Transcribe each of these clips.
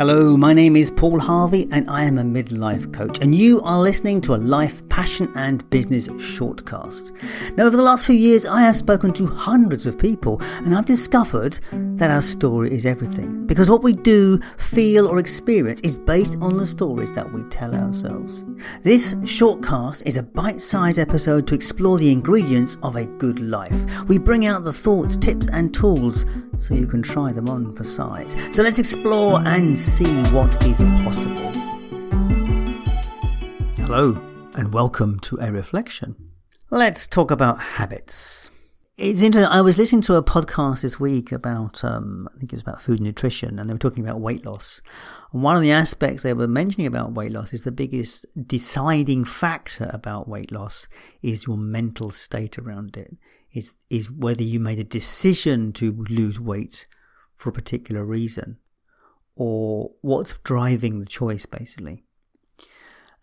Hello, my name is Paul Harvey and I am a midlife coach, and you are listening to a life, passion, and business shortcast. Now, over the last few years, I have spoken to hundreds of people, and I've discovered that our story is everything because what we do, feel, or experience is based on the stories that we tell ourselves. This shortcast is a bite sized episode to explore the ingredients of a good life. We bring out the thoughts, tips, and tools so you can try them on for size. So let's explore and see what is possible. Hello, and welcome to a reflection. Let's talk about habits. It's interesting. I was listening to a podcast this week about, um, I think it was about food and nutrition, and they were talking about weight loss. And one of the aspects they were mentioning about weight loss is the biggest deciding factor about weight loss is your mental state around it. Is is whether you made a decision to lose weight for a particular reason, or what's driving the choice, basically.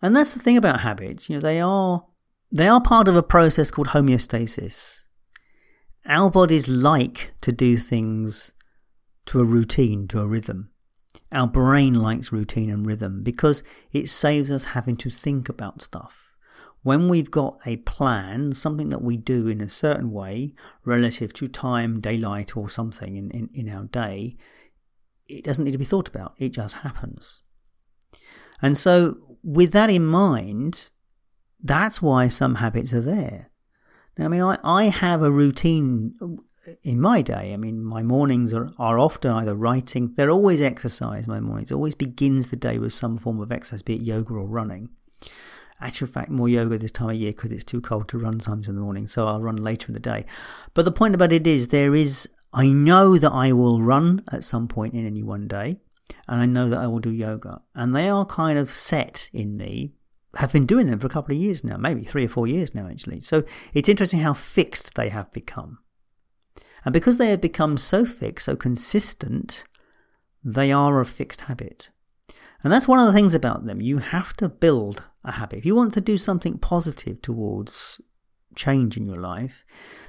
And that's the thing about habits. You know, they are they are part of a process called homeostasis our bodies like to do things to a routine, to a rhythm. Our brain likes routine and rhythm because it saves us having to think about stuff. When we've got a plan, something that we do in a certain way relative to time, daylight, or something in, in, in our day, it doesn't need to be thought about. It just happens. And so, with that in mind, that's why some habits are there. Now, I mean, I, I have a routine in my day. I mean, my mornings are, are often either writing, they're always exercise, my mornings. It always begins the day with some form of exercise, be it yoga or running. Actual fact, more yoga this time of year because it's too cold to run times in the morning, so I'll run later in the day. But the point about it is, there is, I know that I will run at some point in any one day, and I know that I will do yoga. And they are kind of set in me have been doing them for a couple of years now, maybe three or four years now, actually. So it's interesting how fixed they have become. And because they have become so fixed, so consistent, they are a fixed habit. And that's one of the things about them. You have to build a habit. If you want to do something positive towards change in your life,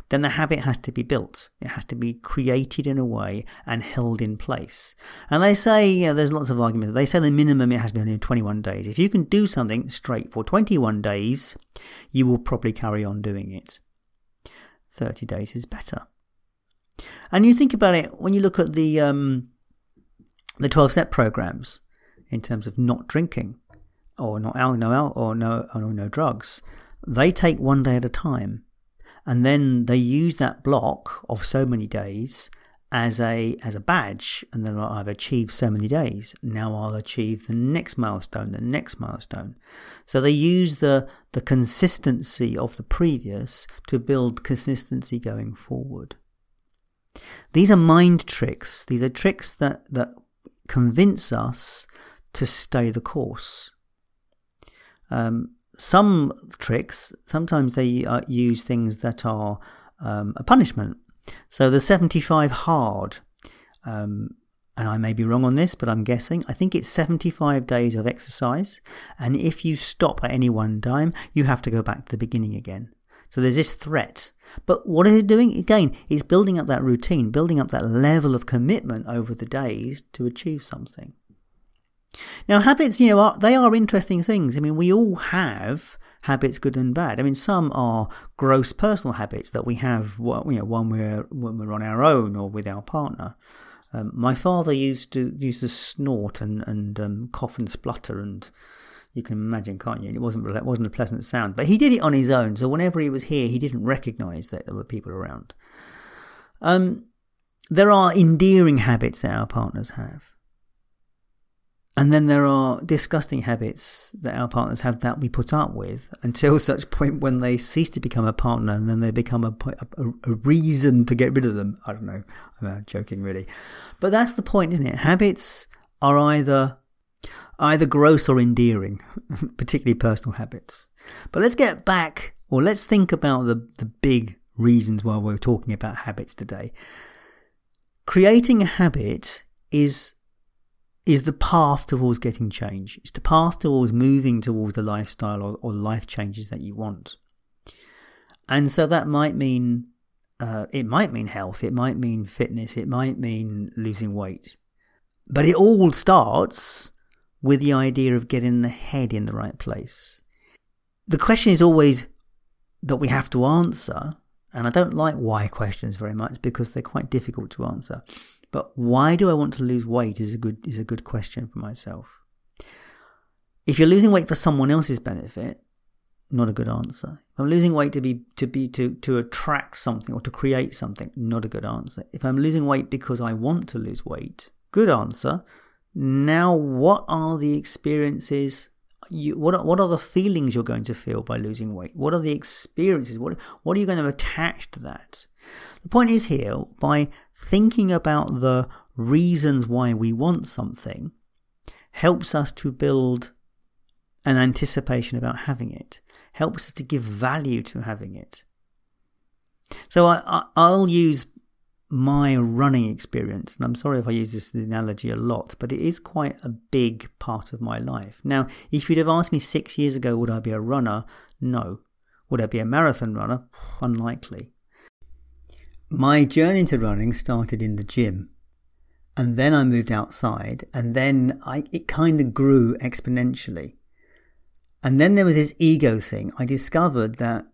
then the habit has to be built. It has to be created in a way and held in place. And they say, you know, there's lots of arguments. They say the minimum it has to be in 21 days. If you can do something straight for 21 days, you will probably carry on doing it. 30 days is better. And you think about it when you look at the um, the 12 step programs in terms of not drinking or not al- no al- or no or no drugs. They take one day at a time and then they use that block of so many days as a as a badge and then I've achieved so many days. Now I'll achieve the next milestone the next milestone. So they use the the consistency of the previous to build consistency going forward. These are mind tricks. These are tricks that that convince us to stay the course. Um, some tricks, sometimes they uh, use things that are um, a punishment. So the 75 hard, um, and I may be wrong on this, but I'm guessing, I think it's 75 days of exercise. And if you stop at any one time, you have to go back to the beginning again. So there's this threat. But what is it doing? Again, it's building up that routine, building up that level of commitment over the days to achieve something. Now, habits, you know, are, they are interesting things. I mean, we all have habits, good and bad. I mean, some are gross personal habits that we have, you know, when we're when we're on our own or with our partner. Um, my father used to used to snort and and um, cough and splutter, and you can imagine, can't you? It wasn't it wasn't a pleasant sound, but he did it on his own. So whenever he was here, he didn't recognise that there were people around. Um, there are endearing habits that our partners have. And then there are disgusting habits that our partners have that we put up with until such point when they cease to become a partner and then they become a, a, a reason to get rid of them. I don't know. I'm uh, joking, really. But that's the point, isn't it? Habits are either either gross or endearing, particularly personal habits. But let's get back, or let's think about the, the big reasons why we're talking about habits today. Creating a habit is is the path towards getting change. It's the path towards moving towards the lifestyle or, or life changes that you want. And so that might mean, uh, it might mean health, it might mean fitness, it might mean losing weight. But it all starts with the idea of getting the head in the right place. The question is always that we have to answer, and I don't like why questions very much because they're quite difficult to answer. But why do I want to lose weight is a good is a good question for myself. If you're losing weight for someone else's benefit, not a good answer. If I'm losing weight to be to be to to attract something or to create something, not a good answer. If I'm losing weight because I want to lose weight, good answer. Now, what are the experiences? You, what are, what are the feelings you're going to feel by losing weight? What are the experiences? What what are you going to attach to that? The point is here by thinking about the reasons why we want something helps us to build an anticipation about having it helps us to give value to having it. So I, I, will use my running experience, and I'm sorry if I use this analogy a lot, but it is quite a big part of my life. Now, if you'd have asked me six years ago, would I be a runner? No. Would I be a marathon runner? Unlikely. My journey into running started in the gym. And then I moved outside, and then I, it kind of grew exponentially. And then there was this ego thing. I discovered that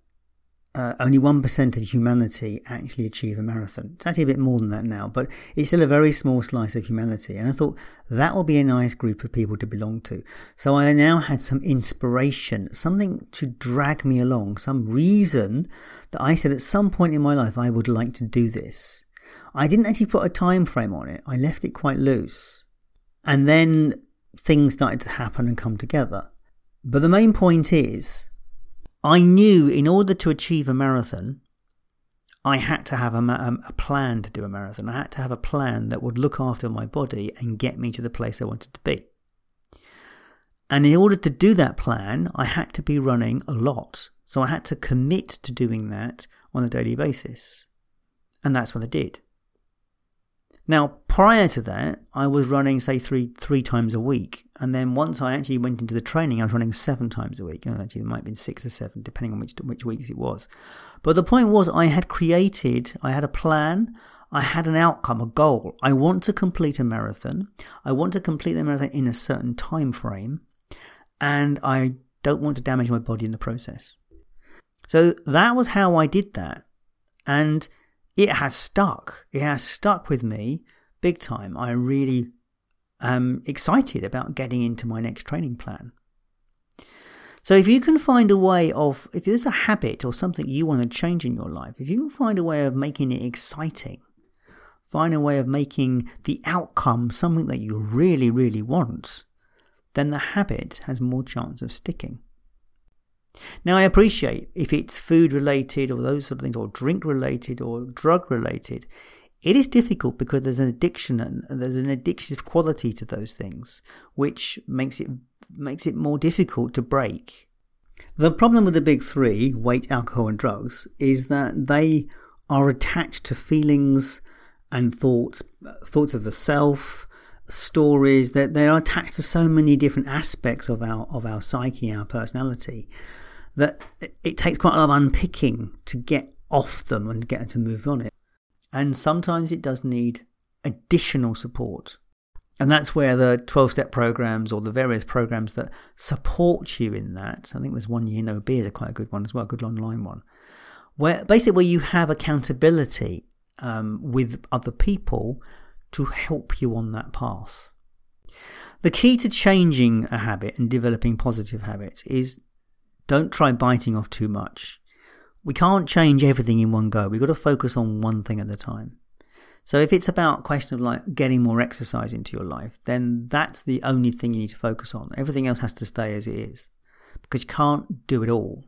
uh, only 1% of humanity actually achieve a marathon. It's actually a bit more than that now, but it's still a very small slice of humanity. And I thought that would be a nice group of people to belong to. So I now had some inspiration, something to drag me along, some reason that I said at some point in my life I would like to do this. I didn't actually put a time frame on it. I left it quite loose. And then things started to happen and come together. But the main point is, I knew in order to achieve a marathon, I had to have a, um, a, plan to do a marathon. I had to have a plan that would look after my body and get me to the place I wanted to be. And in order to do that plan, I had to be running a lot. So I had to commit to doing that on a daily basis. And that's what I did. Now, prior to that, I was running, say, three three times a week. And then once I actually went into the training, I was running seven times a week. Actually, it might have been six or seven, depending on which, which weeks it was. But the point was, I had created, I had a plan, I had an outcome, a goal. I want to complete a marathon. I want to complete the marathon in a certain time frame. And I don't want to damage my body in the process. So that was how I did that. And it has stuck. It has stuck with me big time. I really am excited about getting into my next training plan. So if you can find a way of, if there's a habit or something you want to change in your life, if you can find a way of making it exciting, find a way of making the outcome something that you really, really want, then the habit has more chance of sticking. Now, I appreciate if it's food related or those sort of things, or drink related or drug related, it is difficult because there's an addiction and there's an addictive quality to those things, which makes it makes it more difficult to break. The problem with the big three, weight, alcohol, and drugs, is that they are attached to feelings and thoughts, thoughts of the self, stories. That they are attached to so many different aspects of our of our psyche, our personality, that it takes quite a lot of unpicking to get off them and get them to move on it. And sometimes it does need additional support. And that's where the 12 step programs or the various programs that support you in that, I think there's One Year No Beer is a quite a good one as well, a good online one, where basically where you have accountability um, with other people to help you on that path. The key to changing a habit and developing positive habits is don't try biting off too much. We can't change everything in one go. We've got to focus on one thing at a time. So if it's about question of like getting more exercise into your life, then that's the only thing you need to focus on. Everything else has to stay as it is because you can't do it all.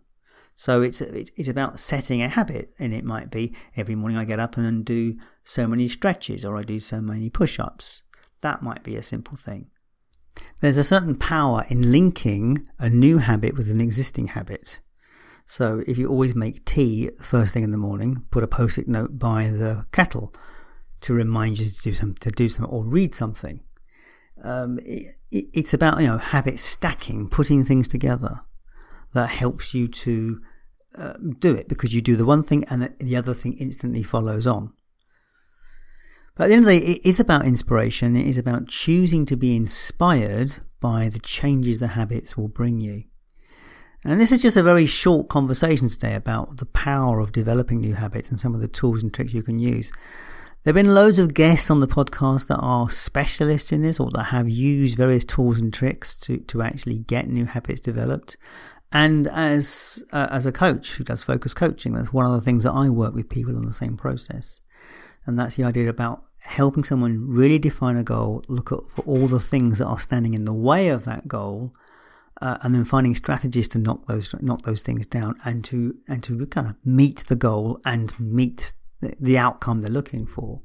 So it's it's about setting a habit, and it might be every morning I get up and do so many stretches, or I do so many push-ups. That might be a simple thing. There's a certain power in linking a new habit with an existing habit. So if you always make tea first thing in the morning, put a post-it note by the kettle to remind you to do something, to do something or read something. Um, it, it's about you know habit stacking, putting things together that helps you to uh, do it because you do the one thing and the other thing instantly follows on. But at the end of the day, it is about inspiration. It is about choosing to be inspired by the changes the habits will bring you. And this is just a very short conversation today about the power of developing new habits and some of the tools and tricks you can use. There have been loads of guests on the podcast that are specialists in this or that have used various tools and tricks to, to actually get new habits developed. And as uh, as a coach who does focus coaching, that's one of the things that I work with people on the same process. And that's the idea about helping someone really define a goal, look at for all the things that are standing in the way of that goal, uh, and then finding strategies to knock those knock those things down and to and to kind of meet the goal and meet the, the outcome they're looking for.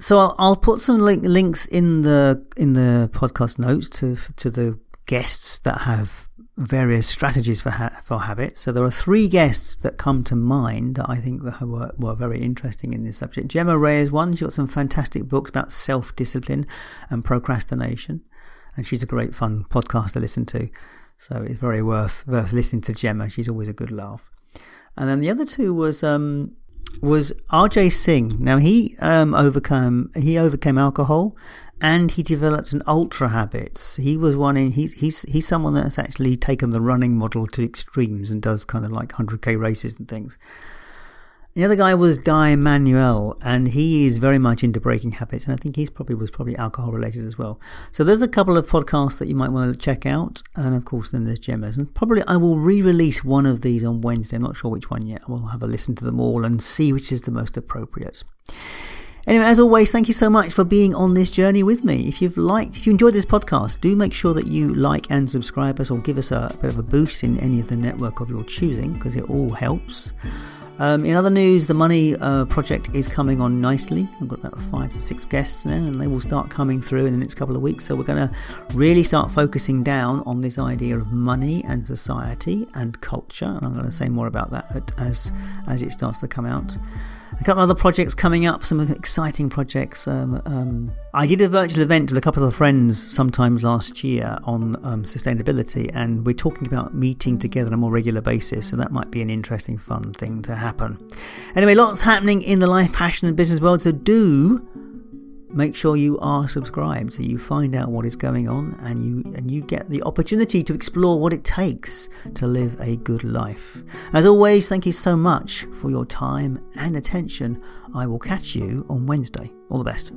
So I'll, I'll put some link, links in the in the podcast notes to to the guests that have various strategies for ha- for habits. So there are three guests that come to mind that I think were, were very interesting in this subject. Gemma Ray is one. She's got some fantastic books about self discipline and procrastination and she's a great fun podcast to listen to. So it's very worth worth listening to Gemma. She's always a good laugh. And then the other two was um, was RJ Singh. Now he um, overcome he overcame alcohol and he developed an ultra habits. He was one in he's he's he's someone that's actually taken the running model to extremes and does kind of like 100k races and things. The other guy was Guy Manuel, and he is very much into breaking habits, and I think he's probably was probably alcohol related as well. So there's a couple of podcasts that you might want to check out, and of course then there's Gemma's, and probably I will re-release one of these on Wednesday. I'm not sure which one yet. We'll have a listen to them all and see which is the most appropriate. Anyway, as always, thank you so much for being on this journey with me. If you've liked, if you enjoyed this podcast, do make sure that you like and subscribe us or give us a bit of a boost in any of the network of your choosing because it all helps. Um, in other news, the Money uh, project is coming on nicely. I've got about five to six guests now, and they will start coming through in the next couple of weeks. So we're going to really start focusing down on this idea of money and society and culture. And I'm going to say more about that as as it starts to come out a couple of other projects coming up, some exciting projects. Um, um, I did a virtual event with a couple of friends sometimes last year on um, sustainability, and we're talking about meeting together on a more regular basis, so that might be an interesting, fun thing to happen. Anyway, lots happening in the life, passion, and business world, so do make sure you are subscribed so you find out what is going on and you and you get the opportunity to explore what it takes to live a good life. As always, thank you so much for your time and attention. I will catch you on Wednesday. All the best.